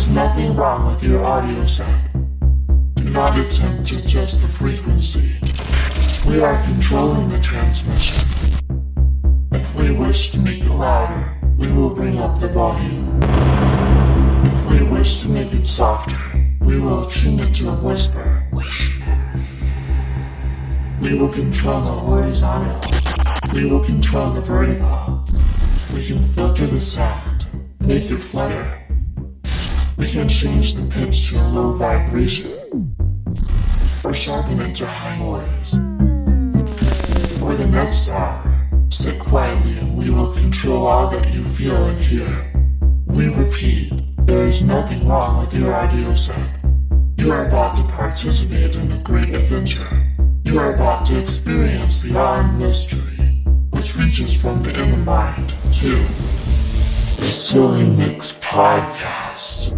is nothing wrong with your audio set. Do not attempt to adjust the frequency. We are controlling the transmission. If we wish to make it louder, we will bring up the volume. If we wish to make it softer, we will tune it to a whisper. Whisper. We will control the horizontal. We will control the vertical. We can filter the sound, make it flutter. We can change the pitch to a low vibration, or sharpen it to high noise. For the next hour, sit quietly and we will control all that you feel and hear. We repeat, there is nothing wrong with your audio set. You are about to participate in a great adventure. You are about to experience the and mystery, which reaches from the inner mind to the Silly Mix Podcast.